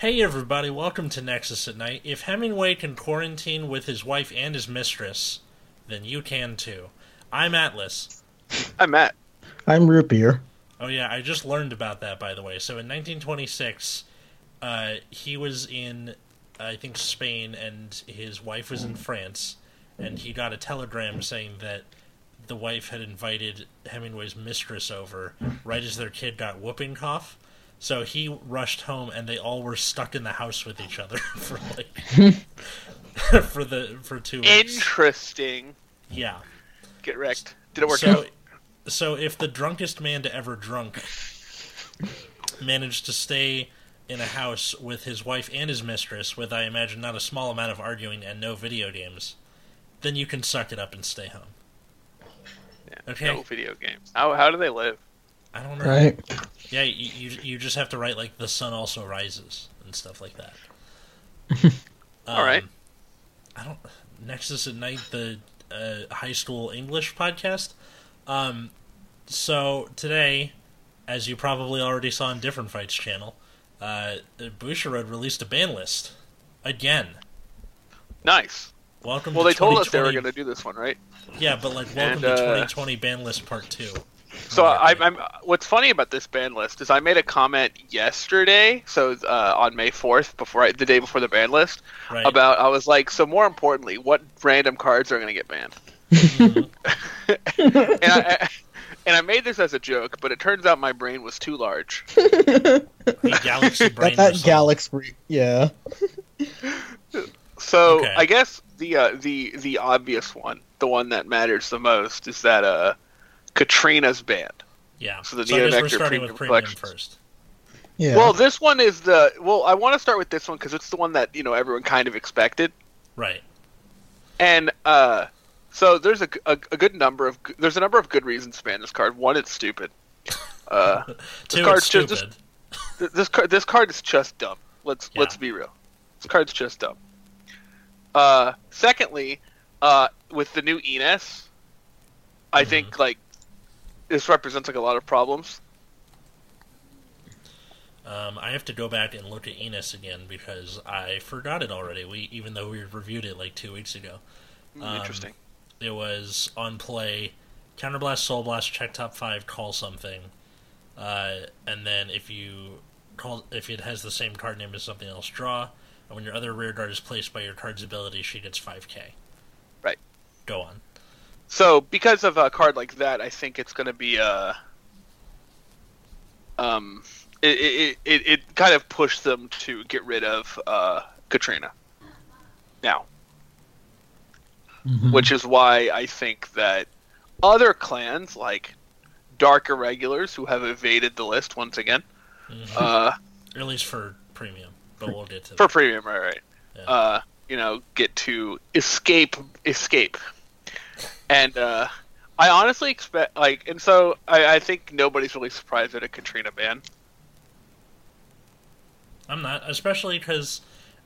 Hey everybody, welcome to Nexus at Night. If Hemingway can quarantine with his wife and his mistress, then you can too. I'm Atlas. I'm Matt. I'm root beer. Oh yeah, I just learned about that by the way. So in 1926, uh, he was in, I think Spain, and his wife was in France, and he got a telegram saying that the wife had invited Hemingway's mistress over right as their kid got whooping cough. So he rushed home, and they all were stuck in the house with each other for like for the for two weeks. Interesting. Yeah. Get wrecked. Did it work So, out? so if the drunkest man to ever drunk managed to stay in a house with his wife and his mistress, with I imagine not a small amount of arguing and no video games, then you can suck it up and stay home. Yeah, okay. No video games. How how do they live? I don't know. Right? Yeah, you, you you just have to write like the sun also rises and stuff like that. All right. Um, I don't Nexus at Night, the uh, high school English podcast. Um, so today, as you probably already saw on Different Fights channel, uh, Bushiroad released a ban list again. Nice. Welcome. Well, to they told us they were going to do this one, right? Yeah, but like welcome And, to uh, 2020 ban list part two. So I, I'm. What's funny about this ban list is I made a comment yesterday, so uh, on May 4th, before I, the day before the ban list, right. about I was like, so more importantly, what random cards are going to get banned? Mhm. and I, and I made this as a joke, but it turns out my brain was too large. The Galaxy Brain. Got that. Galaxy. Yeah. So Okay. I guess the uh, the the obvious one, the one that matters the most, is that uh, Katrina's banned. Yeah. So the I guess we're starting Premium with premium Collections. first. Yeah. Well, this one is the well. I want to start with this one because it's the one that you know everyone kind of expected, Right. and uh, so there's a, a, a good number of there's a number of good reasons to ban this card. One, it's stupid. Uh, Two, card's it's just- stupid. th- this card this card is just dumb. Let's Yeah. let's be real. This card's just dumb. Uh, secondly, uh, with the new Enos, I Mhm. think like this represents like a lot of problems. Um, I have to go back and look at Enos again because I forgot it already. We even though we reviewed it like two weeks ago. Hmm, Um, Interesting. It was on play, counterblast, soul blast, check top five, call something, uh, and then if you call if it has the same card name as something else, draw. And when your other rear guard is placed by your card's ability, she gets five k. Right. Go on. So because of a card like that, I think it's going to be a. um it, it, it, it kind of pushed them to get rid of uh, Katrina now, Mhm. which is why I think that other clans like Dark Irregulars, who have evaded the list once again, Mhm. uh, at least for premium, but we'll get to for that. premium, right, right, Yeah. uh, you know, get to escape, escape, and uh, I honestly expect like, and so I, I think nobody's really surprised at a Katrina ban. I'm not, especially because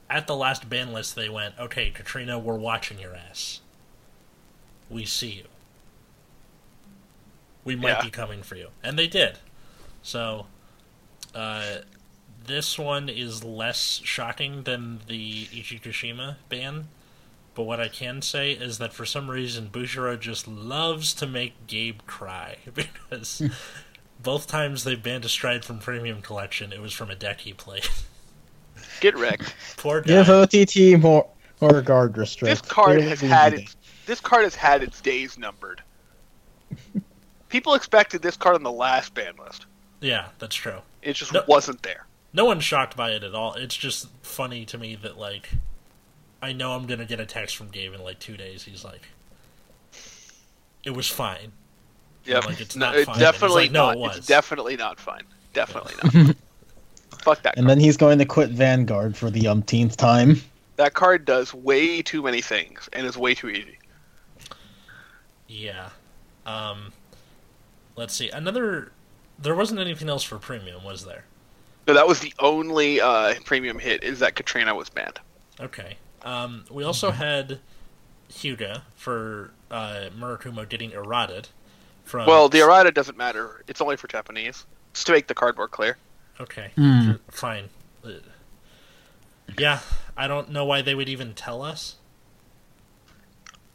at the last ban list they went, "Okay, Katrina, we're watching your ass. We see you. We might Yeah. be coming for you," and they did. So, uh, this one is less shocking than the Ichikushima ban. But what I can say is that for some reason Bushiroad just loves to make Gabe cry because both times they've banned a stride from Premium Collection, it was from a deck he played. Get wrecked. Poor guy. Give OTT more more guard restrict. this card has had its this card has had its days numbered. People expected this card on the last ban list. Yeah, that's true. It just No- wasn't there. No one's shocked by it at all. It's just funny to me that like I know I'm gonna get a text from Gabe in like two days. He's like, "It was fine." Yeah, like, it's No, not it's fine. Definitely like, "No, not. it was." It's definitely not fine. Definitely not. Fuck that. And Card. then he's going to quit Vanguard for the umpteenth time. That card does way too many things and is way too easy. Yeah. Um, let's see. Another. There wasn't anything else for premium, was there? So that was the only uh, premium hit. Is that Katrina was banned? Okay. Um, we also had Hyuga for uh, Murakumo getting eroded from. Well, the errata doesn't matter. It's only for Japanese. Just to make the card more clear. Okay, Hmm. fine. Yeah, I don't know why they would even tell us.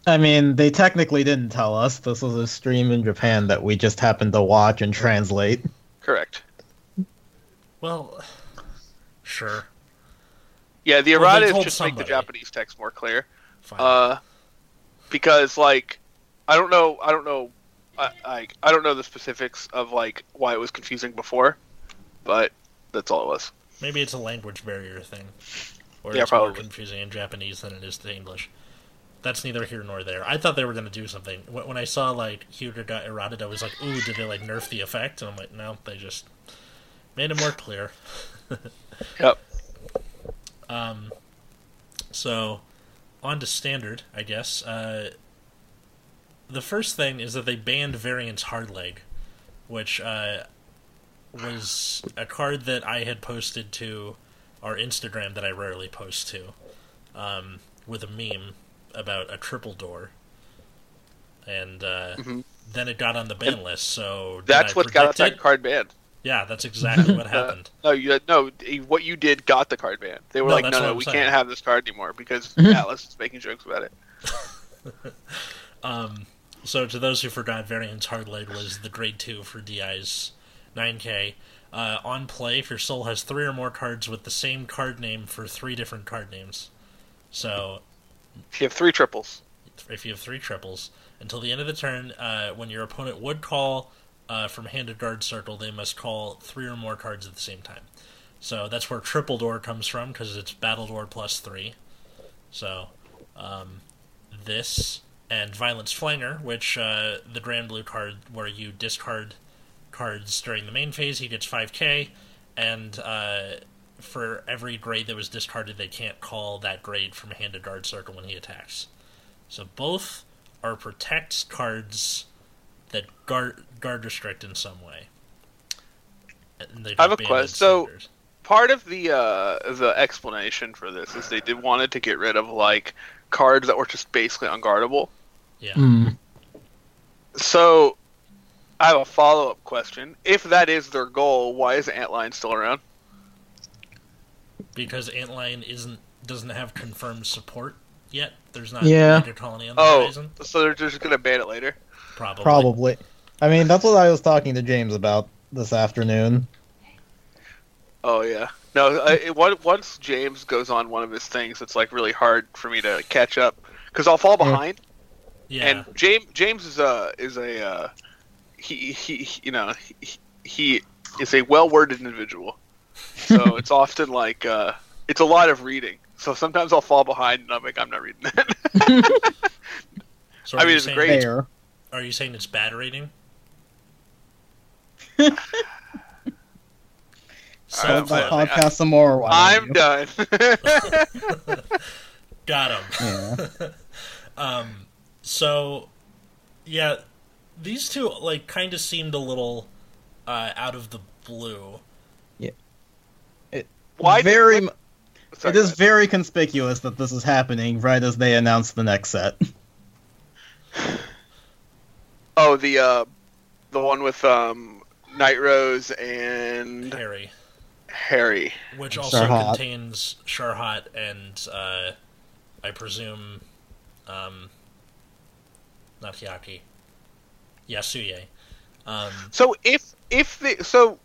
I mean, they technically didn't tell us. This was a stream in Japan that we just happened to watch and translate. Correct. Well, sure. Yeah, the errata told just make the Japanese text more clear. Fine. Uh, because like, I don't know, I don't know, I, I I don't know the specifics of like why it was confusing before, but that's all it was. Maybe it's a language barrier thing. Or Yeah, it's more probably. confusing in Japanese than it is to English. That's neither here nor there. I thought they were going to do something. When when I saw, like, got eroded, I was like, ooh, did they, like, nerf the effect? And I'm like, no, they just made it more clear. Yep. Um, so, on to standard, I guess. Uh, the first thing is that they banned Variance Hard Leg, which uh, was a card that I had posted to our Instagram that I rarely post to, um, with a meme about a triple door. And uh, Mhm. then it got on the ban list, so. That's what got that card banned. Yeah, that's exactly what Uh, happened. no, you no, what you did got the card banned. They were No, like, no, no, I'm we saying. can't have this card anymore because Atlas is making jokes about it. Um, so to those who forgot, Variance Hard Leg was the grade 2 for DI's 9K. Uh, on play, if your soul has three or more cards with the same card name for three different card names. So If you have three triples, if you have three triples, until the end of the turn, uh, when your opponent would call uh, from hand to guard circle, they must call three or more cards at the same time. So that's where triple door comes from because it's battle door plus three. So um, this and violence flanger, which uh, the grand blue card where you discard cards during the main phase, he gets 5k, and uh, for every grade that was discarded, they can't call that grade from hand to guard circle when he attacks. So both are protect cards that guard guard restrict in some way. I have a question. so- part of the uh, the explanation for this is they did wanted to get rid of like cards that were just basically unguardable. yeah, Hmm. So, I have a follow up question. If that is their goal, why is Antline still around? because Antline isn't doesn't have confirmed support yet. There's not Yeah. a Megacolony on the Oh, horizon. so they're just gonna ban it later. Probably. Probably. I mean, that's what I was talking to James about this afternoon. Oh yeah. No, I, it, once James goes on one of his things, it's like really hard for me to catch up because I'll fall behind. Yeah. And James James is a is a uh, he, he he you know he, he is a well worded individual. So it's often like uh, it's a lot of reading. So sometimes I'll fall behind and I'm like I'm not reading that. so I mean, it's saying, great. Fair. Are you saying it's bad rating? Uh, Let Self- the I- podcast some more. why I'm don't done. Got him. Yeah. Um, so, yeah, these two like kind of seemed a little uh, out of the blue. Why? did- very. what- m- sorry, it is ahead. very conspicuous that this is happening right as they announce the next set. Oh, the uh, the one with um, Night Rose and Harry, Harry. which also Sharhat. contains Sharhat and uh, I presume, um, not Hyaki, Yasuye. Um, So if if the so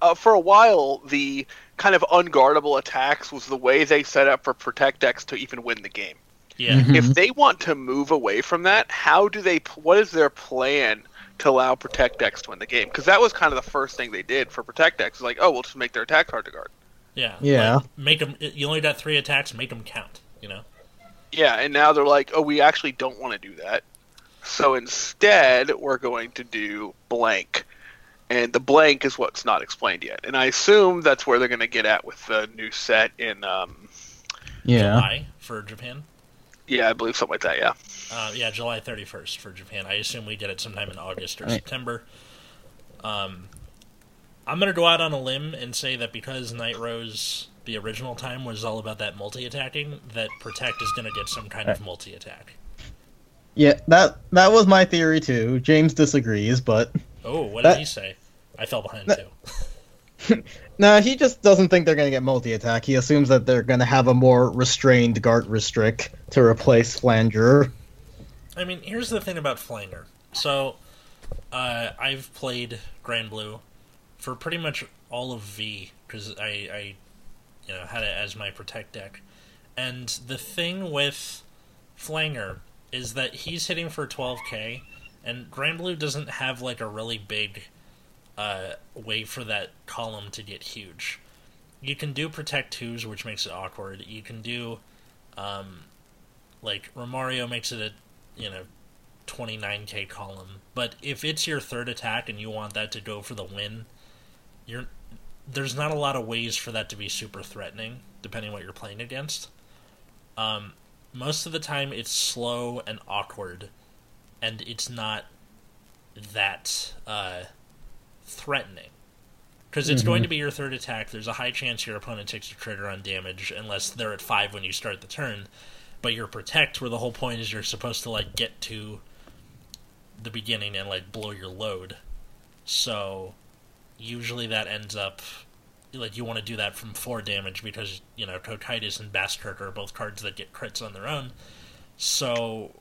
uh, for a while the kind of unguardable attacks was the way they set up for Protect decks to even win the game. Yeah, Mhm. If they want to move away from that, how do they? What is their plan to allow Protect decks to win the game? Because that was kind of the first thing they did for Protect decks. Like, oh, we'll just make their attacks hard to guard. yeah, Yeah. Like, make them. You only got three attacks. Make them count. You know. Yeah, and now they're like, oh, we actually don't want to do that. So instead, we're going to do blank. And the blank is what's not explained yet. And I assume that's where they're going to get at with the new set in, um, Yeah. July for Japan. Yeah, I believe something like that, yeah. Uh, yeah, July 31st for Japan. I assume we did it sometime in August or Right. September. Um, I'm going to go out on a limb and say that because Night Rose, the original time, was all about that multi attacking, that Protect is going to get some kind of multi attack. Yeah, that that was my theory too. James disagrees, but Oh, what did That- he say? I fell behind that- too. No, he just doesn't think they're gonna get multi-attack. He assumes that they're gonna have a more restrained Guard Restrict to replace Flanger. I mean, here's the thing about Flanger. So, uh, I've played Grand Blue for pretty much all of V because I, I, you know, had it as my protect deck. And the thing with Flanger is that he's hitting for 12k, and Grand Blue doesn't have like a really big uh, way for that column to get huge. You can do protect twos, which makes it awkward. You can do, um, like Romario makes it a, you know, 29k column. But if it's your third attack and you want that to go for the win, you're there's not a lot of ways for that to be super threatening, depending what you're playing against. Um, most of the time, it's slow and awkward, and it's not that uh, threatening. Because it's going mm-hmm. to be your third attack. There's a high chance your opponent takes a trigger on damage, unless they're at five when you start the turn. But your protect, where the whole point is you're supposed to like get to the beginning and like blow your load. So usually that ends up like you want to do that from four damage because you know Cocytus and Basskirk are both cards that get crits on their own. So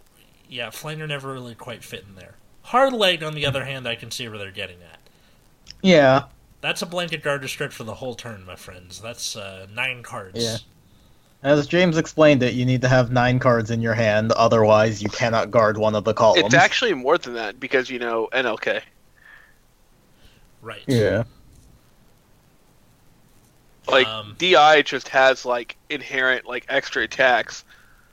yeah, Flanger never really quite fit in there. Hard leg, on the other hand, I can see where they're getting at. Yeah, That's a blanket guard restrict for the whole turn, my friends. That's uh, nine cards. Yeah. as James explained it, you need to have nine cards in your hand, otherwise you cannot guard one of the columns. It's actually more than that because you know NLK. Right. yeah. Like Um, DI just has like inherent like extra attacks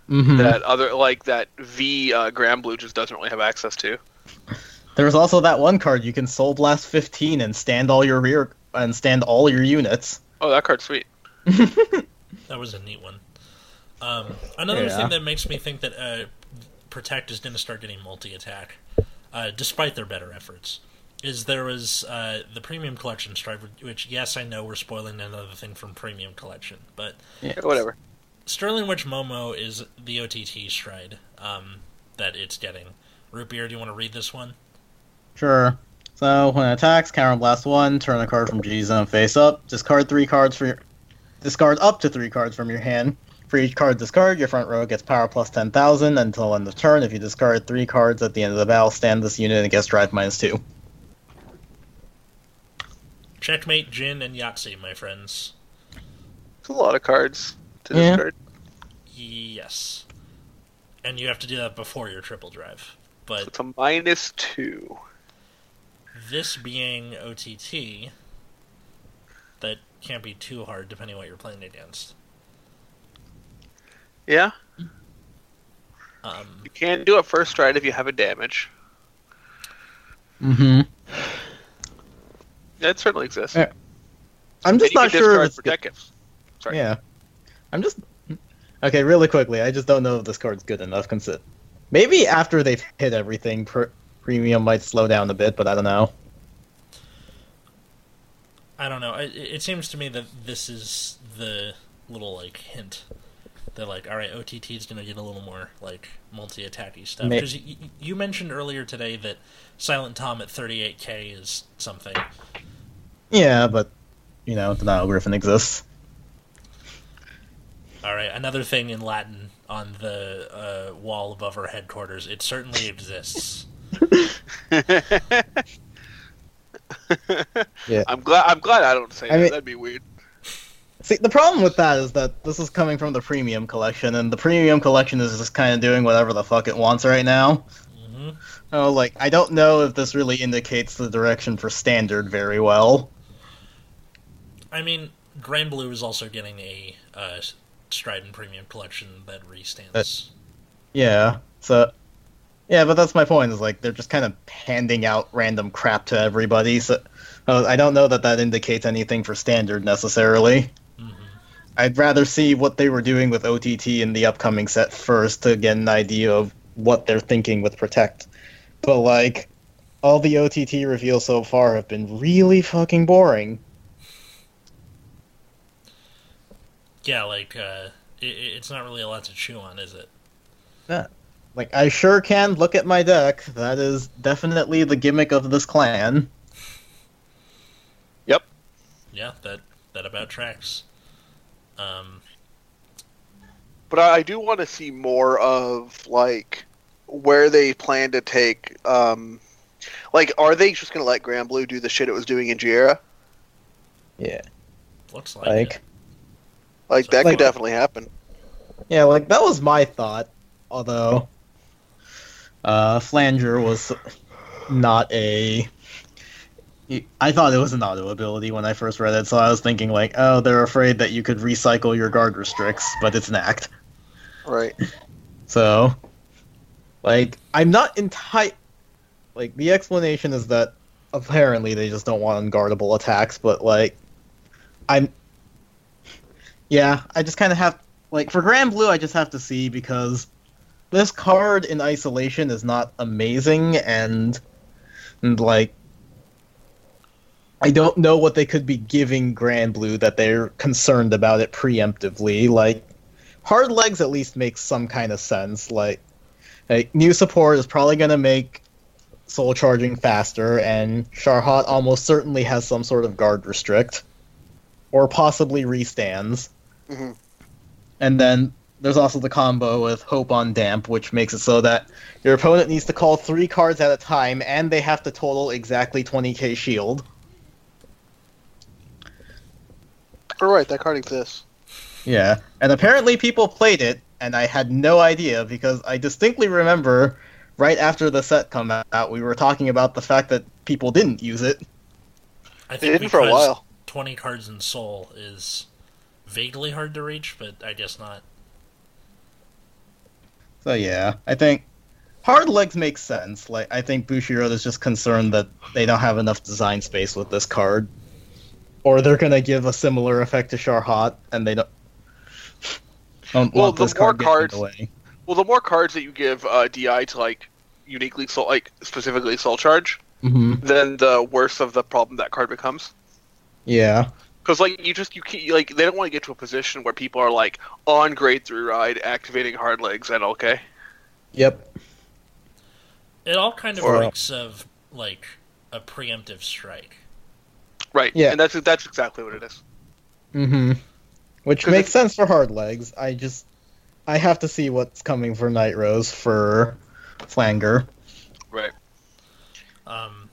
hmm that other like that V uh, Grand Blue just doesn't really have access to. There's also that one card you can Soul Blast 15 and stand all your rear and stand all your units. Oh, that card's sweet. That was a neat one. Um, another Yeah. thing that makes me think that uh, Protect is going to start getting multi attack, uh, despite their better efforts, is there was uh, the Premium Collection stride, which, yes, I know we're spoiling another thing from Premium Collection, but Yeah, whatever. Sterling Witch Momo is the OTT stride um, that it's getting. Root Beer, do you want to read this one? Sure. So when it attacks, counter blast one, turn a card from G zone face up, discard three cards for your discard up to three cards from your hand. For each card discard, your front row gets power plus ten thousand until end of turn. If you discard three cards at the end of the battle, stand this unit and gets drive minus two. Checkmate, Jin, and Yahtzee, my friends. It's a lot of cards to Yeah. discard. Yes. And you have to do that before your triple drive. But It's a minus two. This being OTT, that can't be too hard depending on what you're playing against. Yeah, Um, you can do it first stride if you have a damage. Mm-hmm. Yeah, it certainly exists. Yeah. I'm And just you not can sure if discard it's good. Sorry. Yeah. I'm just okay. Really quickly, I just don't know if this card's good enough. Consider maybe after they've hit everything, pr- premium might slow down a bit, but I don't know. I don't know. It, it seems to me that this is the little like hint. They're like, all right, OTT is going to get a little more like multi-attacky stuff. Because you, you mentioned earlier today that Silent Tom at 38k is something. Yeah, but you know, the Denial Griffin exists. All right, another thing in Latin on the uh, wall above our headquarters. It certainly exists. Yeah. I'm glad. I'm glad I don't say I that. mean- That'd be weird. See, the problem with that is that this is coming from the premium collection, and the premium collection is just kind of doing whatever the fuck it wants right now. hmm Oh, like I don't know if this really indicates the direction for standard very well. I mean, Grand Blue is also getting a uh, Strident Premium Collection that restands. Yeah. So, yeah, but that's my point. Is like they're just kind of handing out random crap to everybody. So, uh, I don't know that that indicates anything for standard necessarily. Mhm. I'd rather see what they were doing with OTT in the upcoming set first to get an idea of what they're thinking with Protect. But like, all the OTT reveals so far have been really fucking boring. Yeah, like uh, it, it's not really a lot to chew on, is it? Like, I sure can look at my deck. That is definitely the gimmick of this clan. Yep. yeah, that that about tracks. Um, But I, I do want to see more of like where they plan to take. Um, like, are they just going to let Grand Blue do the shit it was doing in Giera? Yeah. looks like, Like, it. Like So- that Like- could definitely happen. yeah, like that was my thought. Although, uh, Flanger was not a. I thought it was an auto ability when I first read it, so I was thinking like, oh, they're afraid that you could recycle your guard restricts, but it's an act. Right. So, like, I'm not enti Like, the explanation is that apparently they just don't want unguardable attacks, but, like, I'm. Yeah, I just kind of have. Like, for Grand Blue, I just have to see because this card in isolation is not amazing, and, and like, I don't know what they could be giving Grand Blue that they're concerned about it preemptively. Like, hard legs at least makes some kind of sense. Like, like new support is probably going to make soul charging faster, and Sharhat almost certainly has some sort of guard restrict, or possibly restands. Mhm. And then there's also the combo with Hope on Damp, which makes it so that your opponent needs to call three cards at a time, and they have to total exactly 20k shield. All right, that card exists. Yeah, and apparently people played it, and I had no idea because I distinctly remember right after the set come out, we were talking about the fact that people didn't use it. I They think didn't for a while. Twenty cards in Soul is vaguely hard to reach, but I guess not. So yeah, I think hard legs make sense. Like I think Bushiroad is just concerned that they don't have enough design space with this card, or they're gonna give a similar effect to Sharhat, and they don't. don't Well, the this more card cards-. Well, the more cards that you give uh, Di to like uniquely soul, like specifically soul charge, hmm then the worse of the problem that card becomes. Yeah. Because like you just you can't like they don't want to get to a position where people are like on grade three ride activating hard legs and okay. Yep. It all kind of Or- reeks of like a preemptive strike. Right. Yeah. And that's that's exactly what it is. hmm Which 'Cause makes sense for hard legs. I just I have to see what's coming for Night Rose for Flanger. Right. Um,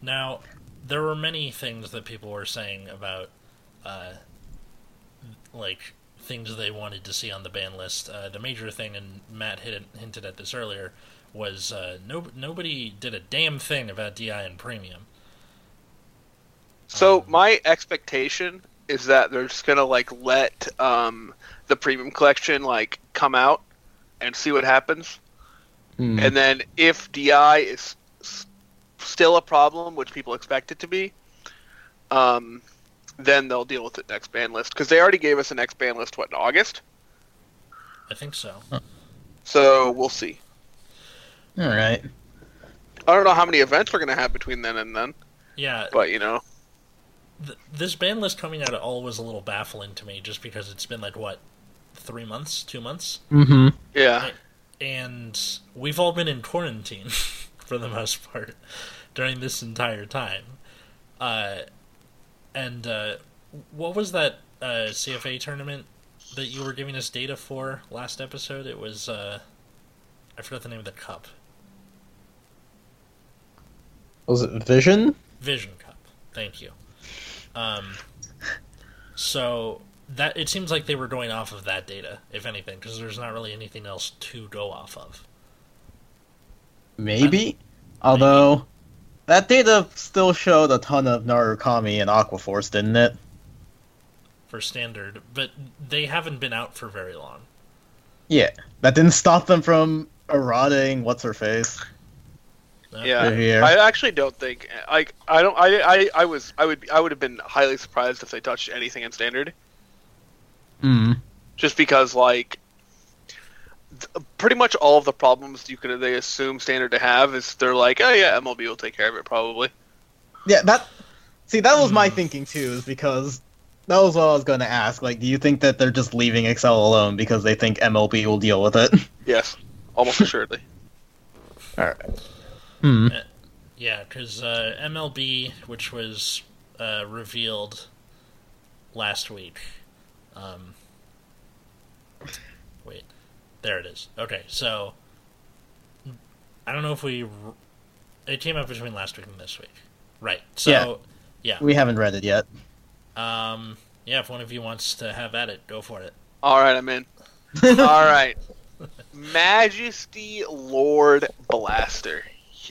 now, there were many things that people were saying about, uh, like things they wanted to see on the ban list. Uh, the major thing, and Matt hit, hinted at this earlier, was uh, no, nobody did a damn thing about DI and premium. So Um, my expectation is that they're just gonna like let um, the premium collection like come out and see what happens, Hmm. and then if Di is s- still a problem, which people expect it to be, um, then they'll deal with it next ban list because they already gave us an next ban list what in August, I think so. so we'll see. All right. I don't know how many events we're gonna have between then and then, Yeah, but you know, th- this ban list coming out at all was a little baffling to me, just because it's been like what, three months, two months. Mm-hmm. yeah. and we've all been in quarantine for the most part during this entire time. Uh, and uh, what was that uh, CFA tournament that you were giving us data for last episode? It was uh, I forgot the name of the cup. Was it Vision? Vision Cup. Thank you. Um, so that it seems like they were going off of that data, if anything, because there's not really anything else to go off of. Maybe. Although that data still showed a ton of Narukami and Aquaforce, didn't it? for standard, but they haven't been out for very long. Yeah. That didn't stop them from eroding what's her face. No? Yeah, I actually don't think like I don't I, I I was I would I would have been highly surprised if they touched anything in standard Hmm. just because like th- pretty much all of the problems you could they assume standard to have is they're like oh yeah MLB will take care of it probably Yeah, that. See, that was my Hmm. thinking too, is because that was what I was going to ask. Like, do you think that they're just leaving Accel alone because they think MLB will deal with it? yes almost assuredly All right. Hmm. Yeah, because uh, MLB, which was uh, revealed last week. Um, wait, there it is. Okay, so I don't know if we it came out between last week and this week, right? So yeah, We haven't read it yet. um, yeah. If one of you wants to have at it, go for it. All right, I'm in. All right, Majesty Lord Blaster,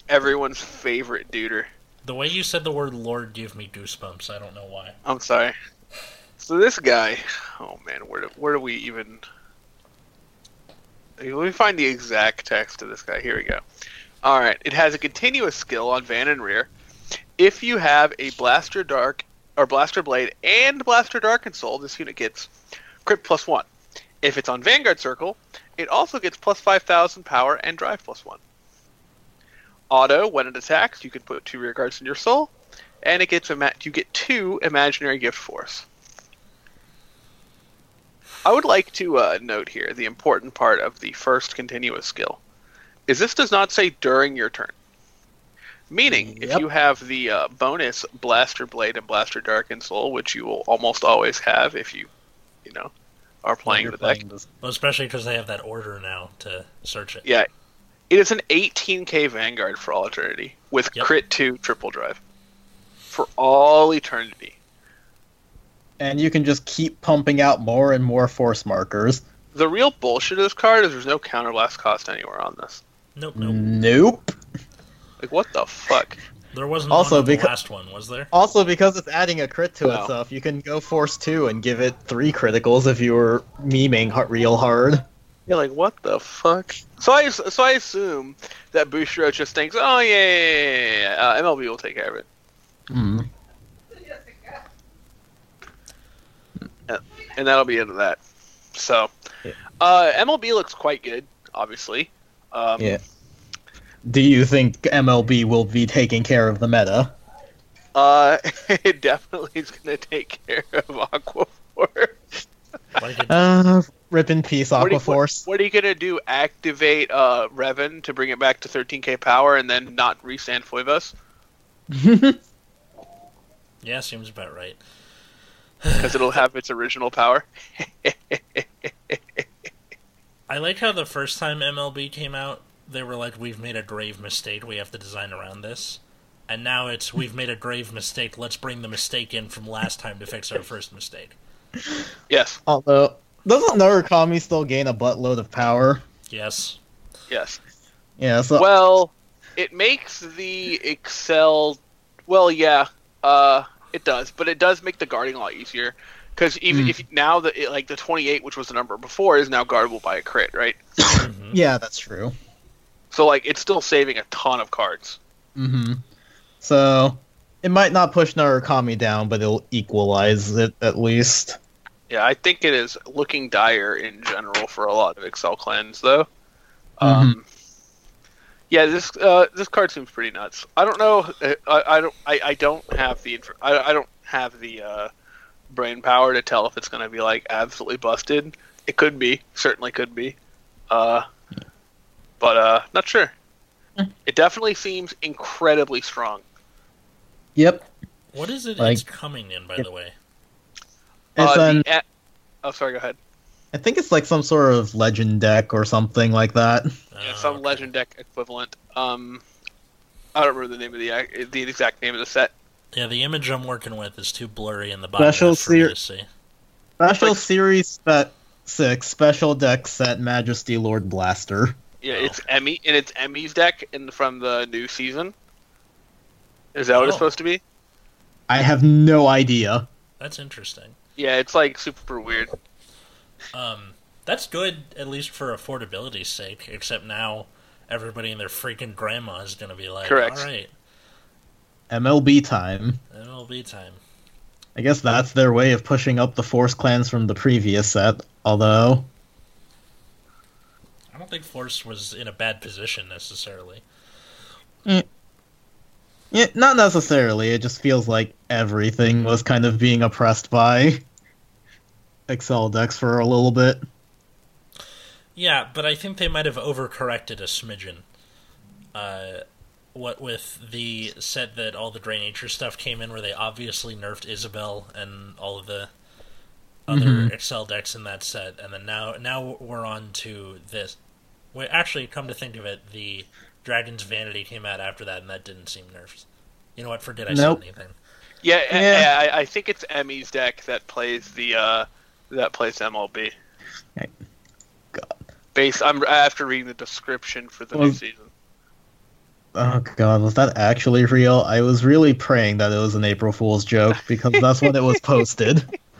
everyone's favorite duder. The way you said the word "lord" gave me goosebumps. I don't know why. I'm sorry. So this guy, oh man, where do, where do we even? Let me find the exact text of this guy. Here we go. All right, it has a continuous skill on Van and Rear. If you have a Blaster Dark or Blaster Blade and Blaster Dark and Soul, this unit gets crit plus one. If it's on Vanguard Circle, it also gets plus five thousand power and drive plus one. Auto, when it attacks, you can put two rear guards in your soul, and it gets ima- you get two imaginary gift force. I would like to uh, note here the important part of the first continuous skill is this does not say during your turn. Meaning, if you have the uh, bonus Blaster Blade and Blaster Dark and Soul, which you will almost always have if you, you know, are playing the deck. this. Well, especially because they have that order now to search it. Yeah, it is an 18k Vanguard for all eternity with Yep. crit two triple drive for all eternity. And you can just keep pumping out more and more force markers. The real bullshit of this card is there's no counterblast cost anywhere on this. Nope, nope. Nope. Like what the fuck? There wasn't Also, one with the because- last one, was there? Also, because it's adding a crit to No. itself, you can go force two and give it three criticals if you were memeing real hard. You're like what the fuck? So I so I assume that Bushiroad just thinks, oh yeah, yeah, yeah, yeah, yeah. Uh, MLB will take care of it, Mm. And that'll be into that. So, Yeah. uh, MLB looks quite good, obviously. Um, Yeah. Do you think MLB will be taking care of the meta? Uh, it definitely is going to take care of Aquaforce. Like Uh, rip in peace, What are Aquaforce. What are you gonna do? Activate uh Revan to bring it back to 13k power and then not restand Foivos? yeah, seems about right. Because it'll have its original power. I like how the first time MLB came out, they were like, "We've made a grave mistake. We have to design around this." And now it's, "We've made a grave mistake. Let's bring the mistake in from last time to fix our first mistake." yes, Although, doesn't Narukami still gain a buttload of power? Yes. yes. Yeah, so Well, it makes the Accel. Well, yeah, uh, it does, but it does make the guarding a lot easier. Because even Hmm. if now the like the 28, which was the number before, is now guardable by a crit, right? Mhm. yeah, that's true. So like it's still saving a ton of cards. Mm-hmm. So it might not push Narukami down, but it'll equalize it at least. Yeah, I think it is looking dire in general for a lot of Accel clans, though. Um, yeah, this uh, this card seems pretty nuts. I don't know. uh, I, I don't. I, I don't have the. inf- I, I don't have the uh, brain power to tell if it's going to be like absolutely busted. It could be. Certainly could be. Uh, but uh, not sure. It definitely seems incredibly strong. Yep. What is it Like- it's coming in, by the way? It's uh, an, the, a- oh, sorry. Go ahead. I think it's like some sort of legend deck or something like that. Yeah, Uh, some okay. legend deck equivalent. Um, I don't remember the name of the the exact name of the set. Yeah, the image I'm working with is too blurry in the bottom Special left for me to see. Special Like- Series spe- 6, Special Deck Set Majesty Lord Blaster. Yeah, Oh. it's Emmy, and it's Emmy's deck in from the new season. Is that what it's Oh. supposed to be? I have no idea. That's interesting. Yeah, it's like super weird. Um, that's good, at least for affordability's sake. Except now, everybody and their freaking grandma is going to be like, Correct. "All right, MLB time. MLB time." I guess that's their way of pushing up the Force clans from the previous set, although. I don't think Force was in a bad position necessarily. Yeah, not necessarily. It just feels like everything was kind of being oppressed by Accel decks for a little bit. Yeah, but I think they might have overcorrected a smidgen. Uh, what with the set that all the Great Nature stuff came in, where they obviously nerfed Isabel and all of the other Mhm. Accel decks in that set, and then now now we're on to this. Wait, actually, come to think of it, the Dragon's Vanity came out after that, and that didn't seem nerfed. You know what? Forget I Nope. said anything. Yeah, a- Yeah. I, think it's Emmy's deck that plays the uh, that plays MLB. Okay. God. Based, I'm after reading the description for the new season. Oh god, was that actually real? I was really praying that it was an April Fool's joke because that's when it was posted.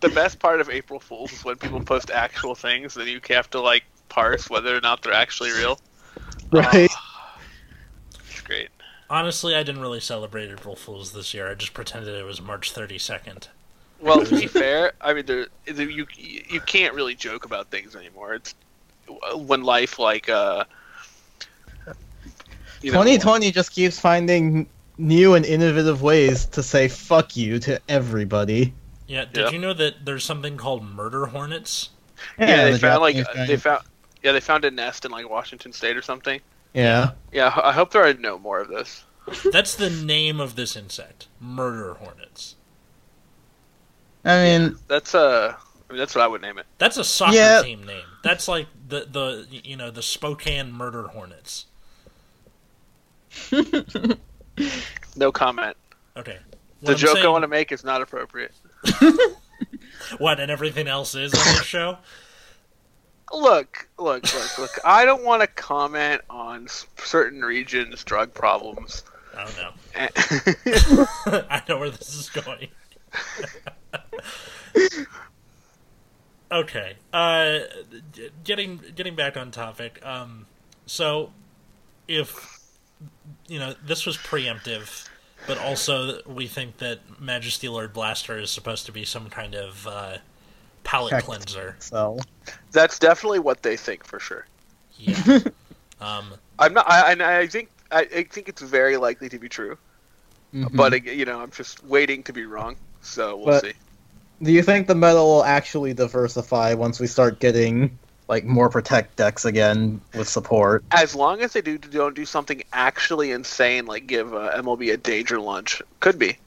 the best part of April Fools is when people post actual things, and you have to like parse whether or not they're actually real. Right? Oh, it's great. Honestly, I didn't really celebrate April Fools this year. I just pretended it was March 32nd. Well, to be fair, I mean, there, there- you you can't really joke about things anymore. It's when life like uh, you know, 2020 just keeps finding new and innovative ways to say fuck you to everybody. Yeah, did Yeah. you know that there's something called murder hornets? Yeah, they the found like Japanese guy. they found yeah they found a nest in like Washington State or something. Yeah. Yeah, I I hope there are no more of this. That's the name of this insect. Murder hornets. I mean, That's uh, I mean, that's what I would name it. That's a soccer Yeah. team name. That's like the the you know the Spokane Murder Hornets. No comment. Okay. What The I'm joke I want to make is not appropriate. What and everything else is on this show. Look, look, look, look. I don't want to comment on certain regions' drug problems. I don't know. I know where this is going. okay. Uh, getting getting back on topic. Um, so if you know this was preemptive, but also we think that Majesty Lord Blaster is supposed to be some kind of uh, palate Checked. cleanser. so. That's definitely what they think for sure. Yeah. um, I'm not. I, I think I, I think it's very likely to be true. Mhm. But you know, I'm just waiting to be wrong. So we'll But- see. Do you think the meta will actually diversify once we start getting like more protect decks again with support? As long as they do don't do something actually insane, like give uh, MLB a danger lunch, could be.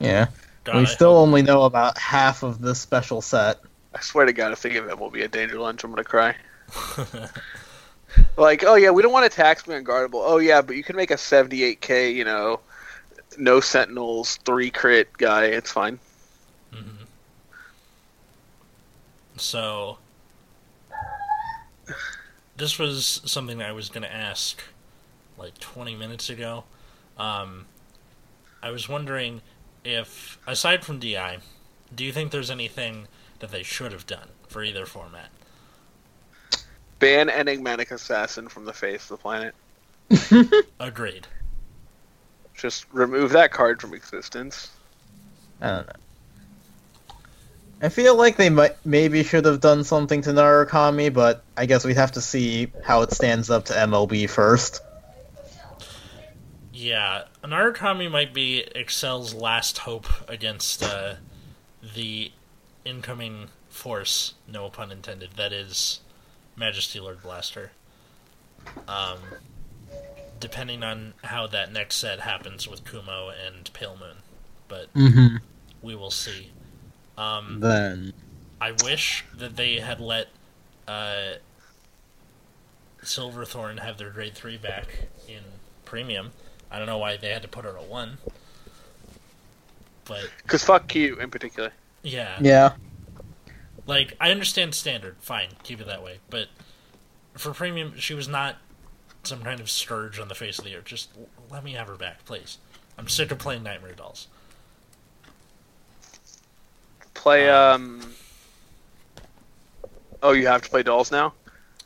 Yeah. God, we I still hope- only know about half of this special set. I swear to God, if they give MLB a danger lunch, I'm gonna cry. Like, oh yeah, we don't want to tax me unguardable. Oh yeah, but you can make a 78k, you know, no sentinels, three crit guy. It's fine. So, this was something I was going to ask like 20 minutes ago. Um, I was wondering if, aside from DI, do you think there's anything that they should have done for either format? Ban enigmatic assassin from the face of the planet. Agreed. Just remove that card from existence. I don't know. I feel like they might maybe should have done something to Narukami, but I guess we'd have to see how it stands up to MLB first. Yeah, Narukami might be Accel's last hope against uh, the incoming force, no pun intended, that is Majesty Lord Blaster. Um, depending on how that next set happens with Kumo and Pale Moon, but Mm-hmm. we will see. Um, Then I wish that they had let uh, Silverthorn have their grade three back in premium. I don't know why they had to put her at one, but Cause fuck you in particular. yeah, yeah, like I understand standard, fine, keep it that way. But for premium, she was not some kind of scourge on the face of the earth. Just let me have her back, please. I'm sick of playing Nightmare Dolls. Play Um, um. Oh, you have to play dolls now.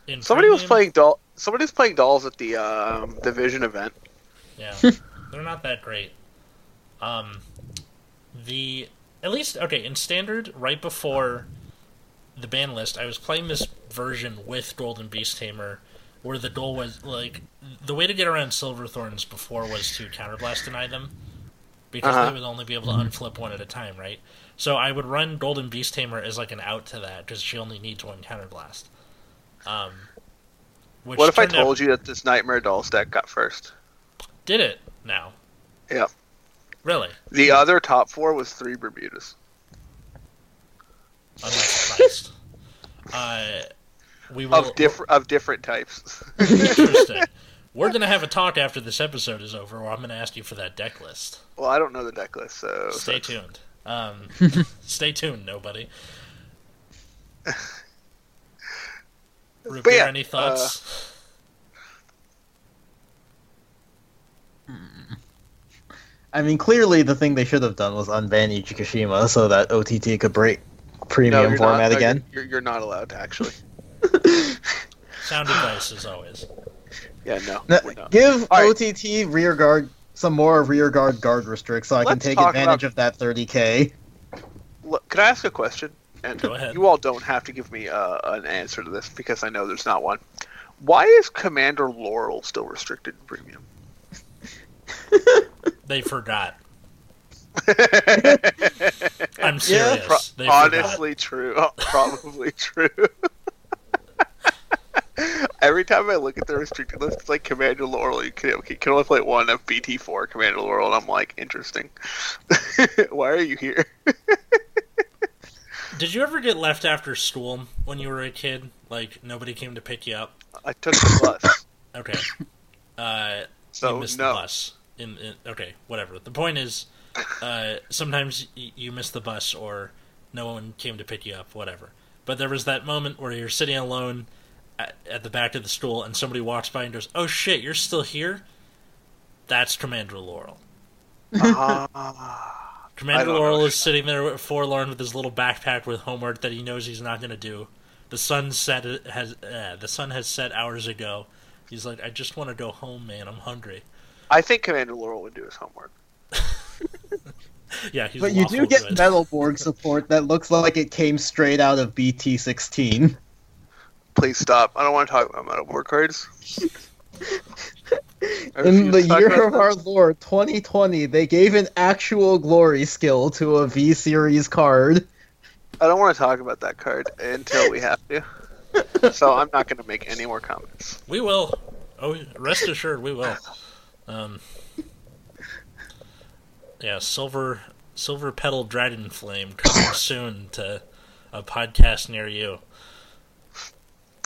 In Somebody was playing doll. Somebody was playing dolls at the um, division event. Yeah, they're not that great. Um, the at least okay in standard right before the ban list, I was playing this version with Golden Beast Tamer, where the goal was like the way to get around Silverthorns before was to counterblast deny them, because Uh-huh. they would only be able to unflip one at a time, right? So I would run Golden Beast Tamer as like an out to that because she only needs one counterblast. Um, which What if I turned out- told you that this Nightmare Dolls deck got first? did it now? Yeah. Really? The other top four was three Bermudas. I'm not surprised. uh, we will. Of different of different types. Interesting. We're gonna have a talk after this episode is over, where I'm gonna ask you for that deck list. well, I don't know the deck list, so Stay tuned. Um, stay tuned, nobody. Root yeah, any thoughts? I mean, clearly the thing they should have done was unban Ichikashima so that OTT could break no, premium you're format not, no, again. You're, you're not allowed to actually. Sound advice as always. Yeah, no, No, give All right. OTT rear guard some more rear guard guard restrict so I can Let's take advantage about- of that 30k. Look, can I ask a question? And Go ahead. you all don't have to give me uh, an answer to this because I know there's not one. Why is Commander Laurel still restricted in premium? They forgot. I'm I'm serious. Pro- they forgot. honestly true. Oh, probably true. Every time I look at the restricted list, it's like Commander Laurel. You can, you can only play one of BT4 Commander Laurel, and I'm like, interesting. Why are you here? Did you ever get left after school when you were a kid? Like nobody came to pick you up. I took the bus, Okay. Uh, so you missed no. the bus. In, in okay, whatever. The point is, uh, sometimes y- you miss the bus or no one came to pick you up, whatever. But there was that moment where you're sitting alone at, at the back of the school and somebody walks by and goes, "Oh shit, you're still here." That's Commander Laurel. Ah. Commander don't know Laurel what is sitting there forlorn with his little backpack with homework that he knows he's not going to do. The sun set has uh, the sun has set hours ago. He's like, I just want to go home, man. I'm hungry. I think Commander Laurel would do his homework. Yeah, he's But you do get good. Metalborg support that looks like it came straight out of BT16. Please stop. I don't want to talk about Metalborg cards. In the year of them. our Lord 2020, they gave an actual glory skill to a V series card. I don't want to talk about that card until we have to. so I'm not going to make any more comments. We will. Oh, rest assured, we will. Um, yeah, silver silver petal dragon flame coming soon to a podcast near you.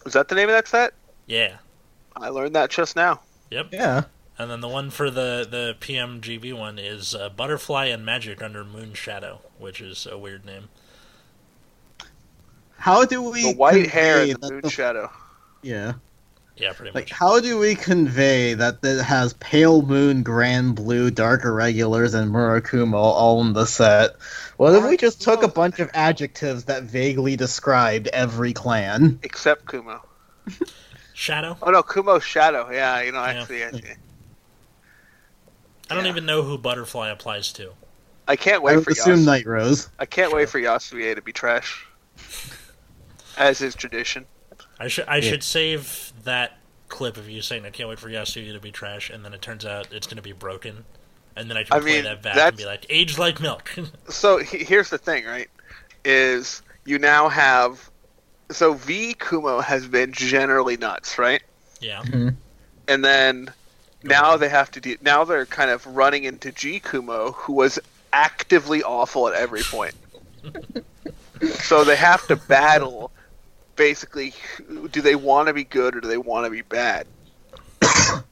Is that the name of that set? Yeah. I learned that just now. Yep. Yeah. And then the one for the the PMGB one is uh, Butterfly and Magic under Moon Shadow, which is a weird name. How do we The white hair and the moon the- shadow. Yeah. Yeah, pretty much. Like, how do we convey that it has Pale Moon, Grand Blue, Dark Irregulars, and Murakumo all in the set? What if we just took a bunch of adjectives that vaguely described every clan? Except Kumo. Shadow. Oh no, Kumo's shadow. Yeah, you know, Yeah. actually, I, I don't Yeah. even know who Butterfly applies to. I can't wait would for assume Yas- Night Rose. I can't wait for Yasue to be trash, as is tradition. I should I Yeah. should save that clip of you saying I can't wait for Yasuo to be trash, and then it turns out it's going to be broken, and then I can I play mean, that back that's- and be like, "Aged like milk." So he, here's the thing, right? Is you now have so V Kumo has been generally nuts, right? yeah. Mm-hmm. And then now they have to do. Now they're kind of running into G Kumo, who was actively awful at every point. so they have to battle. Basically, do they want to be good or do they want to be bad?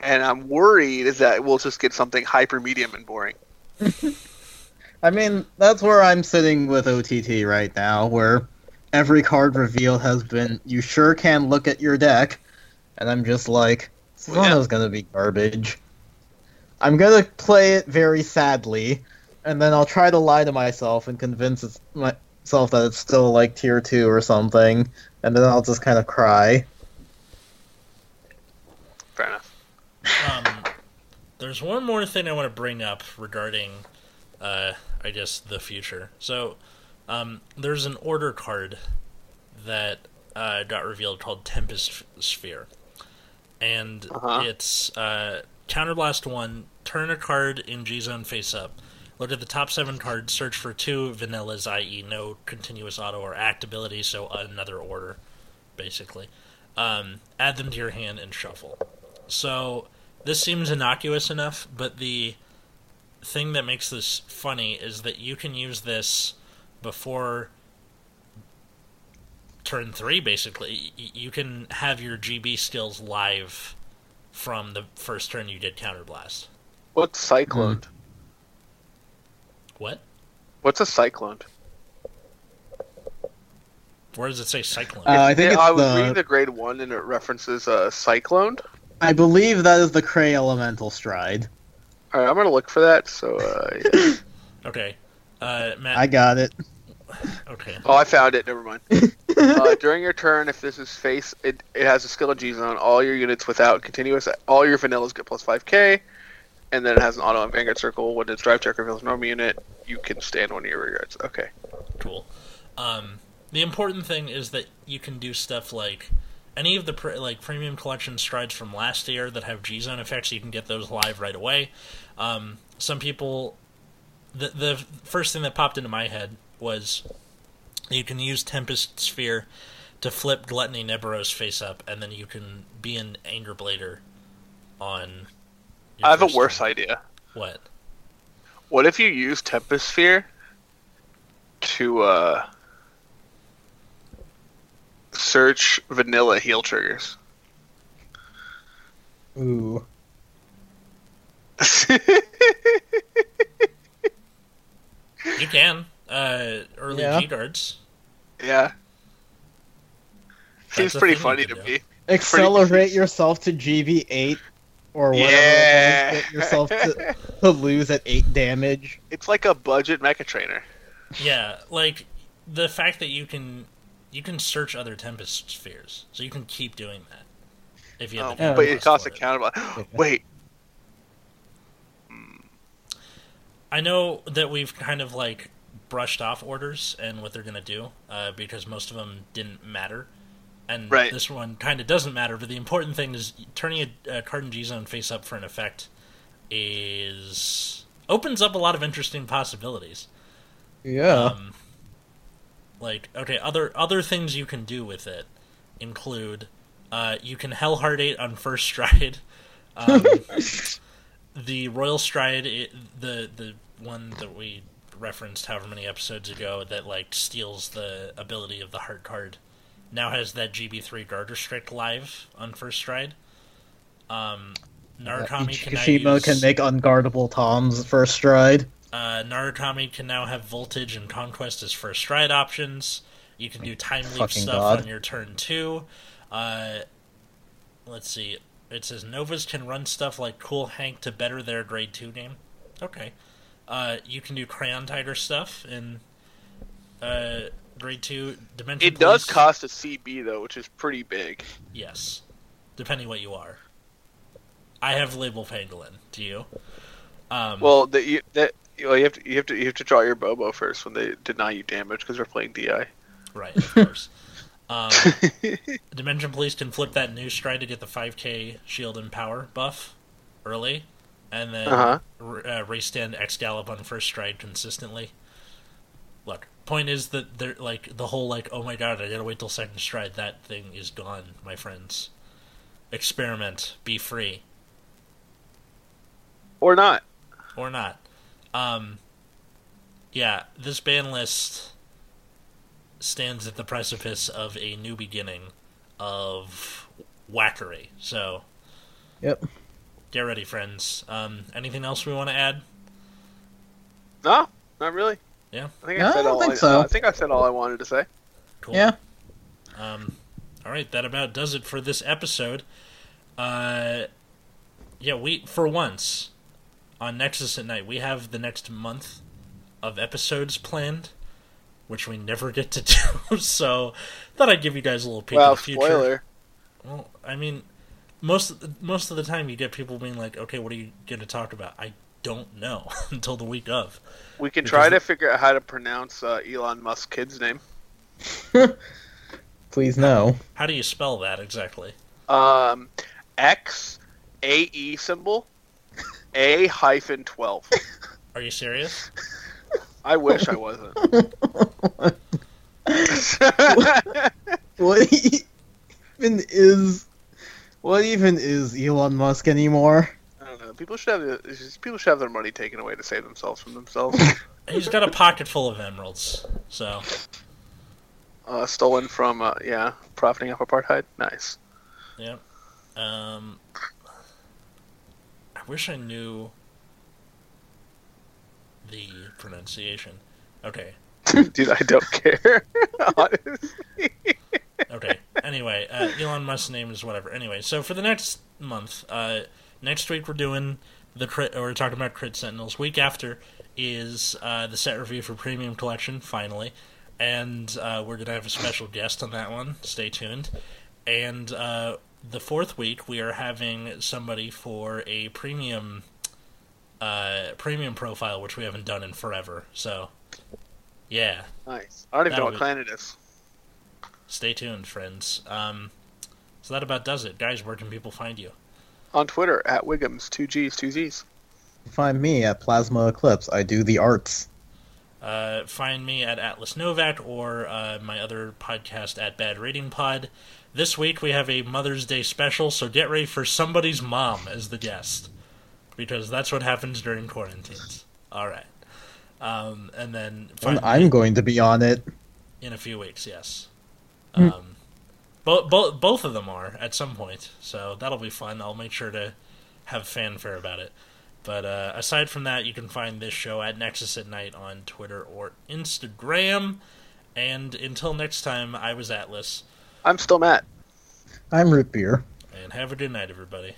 and I'm worried is that we'll just get something hyper medium and boring. I mean, that's where I'm sitting with OTT right now, where every card revealed has been, you sure can look at your deck, and I'm just like, Susanoo's gonna be garbage. I'm gonna play it very sadly, and then I'll try to lie to myself and convince it's- myself that it's still like tier 2 or something, and then I'll just kind of cry. Fair enough. Um, there's one more thing I want to bring up regarding, uh, I guess the future. So, um, there's an order card that uh, got revealed called Tempest Sphere, and Uh-huh. it's uh, Counterblast one. Turn a card in G Zone face up. Look at the top seven cards. Search for two vanillas, i.e., no continuous auto or act ability, so another order, basically. Um, add them to your hand and shuffle. So this seems innocuous enough, but the thing that makes this funny is that you can use this before turn three. Basically, you can have your GB skills live from the first turn you did counterblast. What's cyclone? What? What's a cyclone? Where does it say cyclone? Uh, I think Yeah, it's I was the- reading the grade one and it references uh, cyclone. I believe that is the Cray Elemental Stride. All right, I'm gonna look for that. So, uh, yeah. okay, uh, Matt. I got it. Okay. oh, I found it. Never mind. uh, during your turn, if this is face, it, it has a skill of G zone. All your units without continuous, all your vanillas get plus five K, and then it has an auto and vanguard circle. When its drive check reveals a normal unit, you can stand one of your rearguards. Okay. Cool. Um, the important thing is that you can do stuff like any of the pr- like premium collection strides from last year that have G zone effects. You can get those live right away. Um, some people, the the first thing that popped into my head was you can use Tempest Sphere to flip Gluttony Neberos face up, and then you can be an Anger Blader on. Your I have a worse turn. idea. What? What if you use Tempest Sphere to uh, search vanilla heal triggers? Ooh. You can. Uh, early Yeah. G guards. yeah. Seems pretty funny can to do. me. Accelerate confused. yourself to GB8 or whatever. Yeah. It get yourself to, to lose at 8 damage. It's like a budget mecha trainer. Yeah, like the fact that you can you can search other Tempest spheres, so you can keep doing that if you have Oh, the but it costs a for counterblast. Wait, I know that we've kind of like brushed off orders and what they're gonna do uh, because most of them didn't matter, and Right. this one kind of doesn't matter. But the important thing is turning a, a card in G zone face up for an effect is opens up a lot of interesting possibilities. Yeah. Um, like okay, other other things you can do with it include uh, you can Hellheart eight on first stride. Um, the Royal Stride, it, the the one that we referenced however many episodes ago that like steals the ability of the heart card, now has that GB three guard restrict live on first stride. Um, Narukami can use, can make unguardable Toms first stride. uh, Narukami can now have Voltage and Conquest as first stride options. You can do Time Leap Fucking stuff God. on your turn two. Uh, let's see. It says Novas can run stuff like Cool Hank to better their grade two game. Okay. Uh, you can do Crayon Tiger stuff and uh, grade two. Dimension it does cost a CB though, which is pretty big. Yes, depending what you are. I have label pangolin. Do you? Um, Well, you that well, you have to you have to you have to draw your Bobo first when they deny you damage because we're playing DI. Right, of course. um, Dimension Police can flip that new stride to get the 5k shield and power buff early, and then Uh-huh. r- uh, race stand X Gallop on first stride consistently. Look, point is that they're like the whole like, oh my god, I gotta wait till second stride. That thing is gone, my friends. Experiment, be free Or not. or not. Um, yeah, this ban list stands at the precipice of a new beginning of whackery. So Yep. get ready, friends. Um, anything else we want to add? No, not really. Yeah. I think No, I I said don't all. think I, so. I think I said all I wanted to say. Cool. Yeah. Um, all right, that about does it for this episode. Uh, yeah, we for once on Nexus at Night we have the next month of episodes planned, which we never get to do. so, thought I'd give you guys a little peek Well, of the future. spoiler. Well, I mean, most of the, most of the time you get people being like, "Okay, what are you going to talk about?" I don't know until the week of. We can try to figure out how to pronounce uh, Elon Musk's kid's name. Please no. How do you spell that exactly? Um, X A E symbol A hyphen twelve. Are you serious? I wish I wasn't. What even is what even is Elon Musk anymore? I don't know. People should have the, people should have their money taken away to save themselves from themselves. He's got a pocket full of emeralds, so uh, stolen from uh, yeah, profiting off apartheid. Nice. yeah. Um, I wish I knew the pronunciation. Okay, Dude, I don't care. Honestly. okay. Anyway, uh, Elon Musk's name is whatever. Anyway, so for the next month, uh, next week we're doing the crit, or we're talking about Crit Sentinels. Week after is uh, the set review for Premium Collection, finally, and uh, we're gonna have a special guest on that one. Stay tuned. And uh, the fourth week, we are having somebody for a premium uh, premium profile, which we haven't done in forever. So, yeah, Nice. I don't even know what clan it is. stay tuned, friends. Um, so that about does it, guys. Where can people find you? On Twitter at Wiggums, two G's, two Z's. Find me at Plasma Eclipse. I do the arts. Uh, find me at Atlas Novak or uh, my other podcast at Bad Rating Pod. This week we have a Mother's Day special, so get ready for somebody's mom as the guest, because that's what happens during quarantines. All right, um, and then And I'm going to be on it. in a few weeks. Yes, Hmm. um, both both both of them are at some point, so that'll be fun. I'll make sure to have fanfare about it. But uh, aside from that, you can find this show at Nexus at Night on Twitter or Instagram. And until next time, I was Atlas, I'm still Matt. I'm root beer. and have a good night, everybody.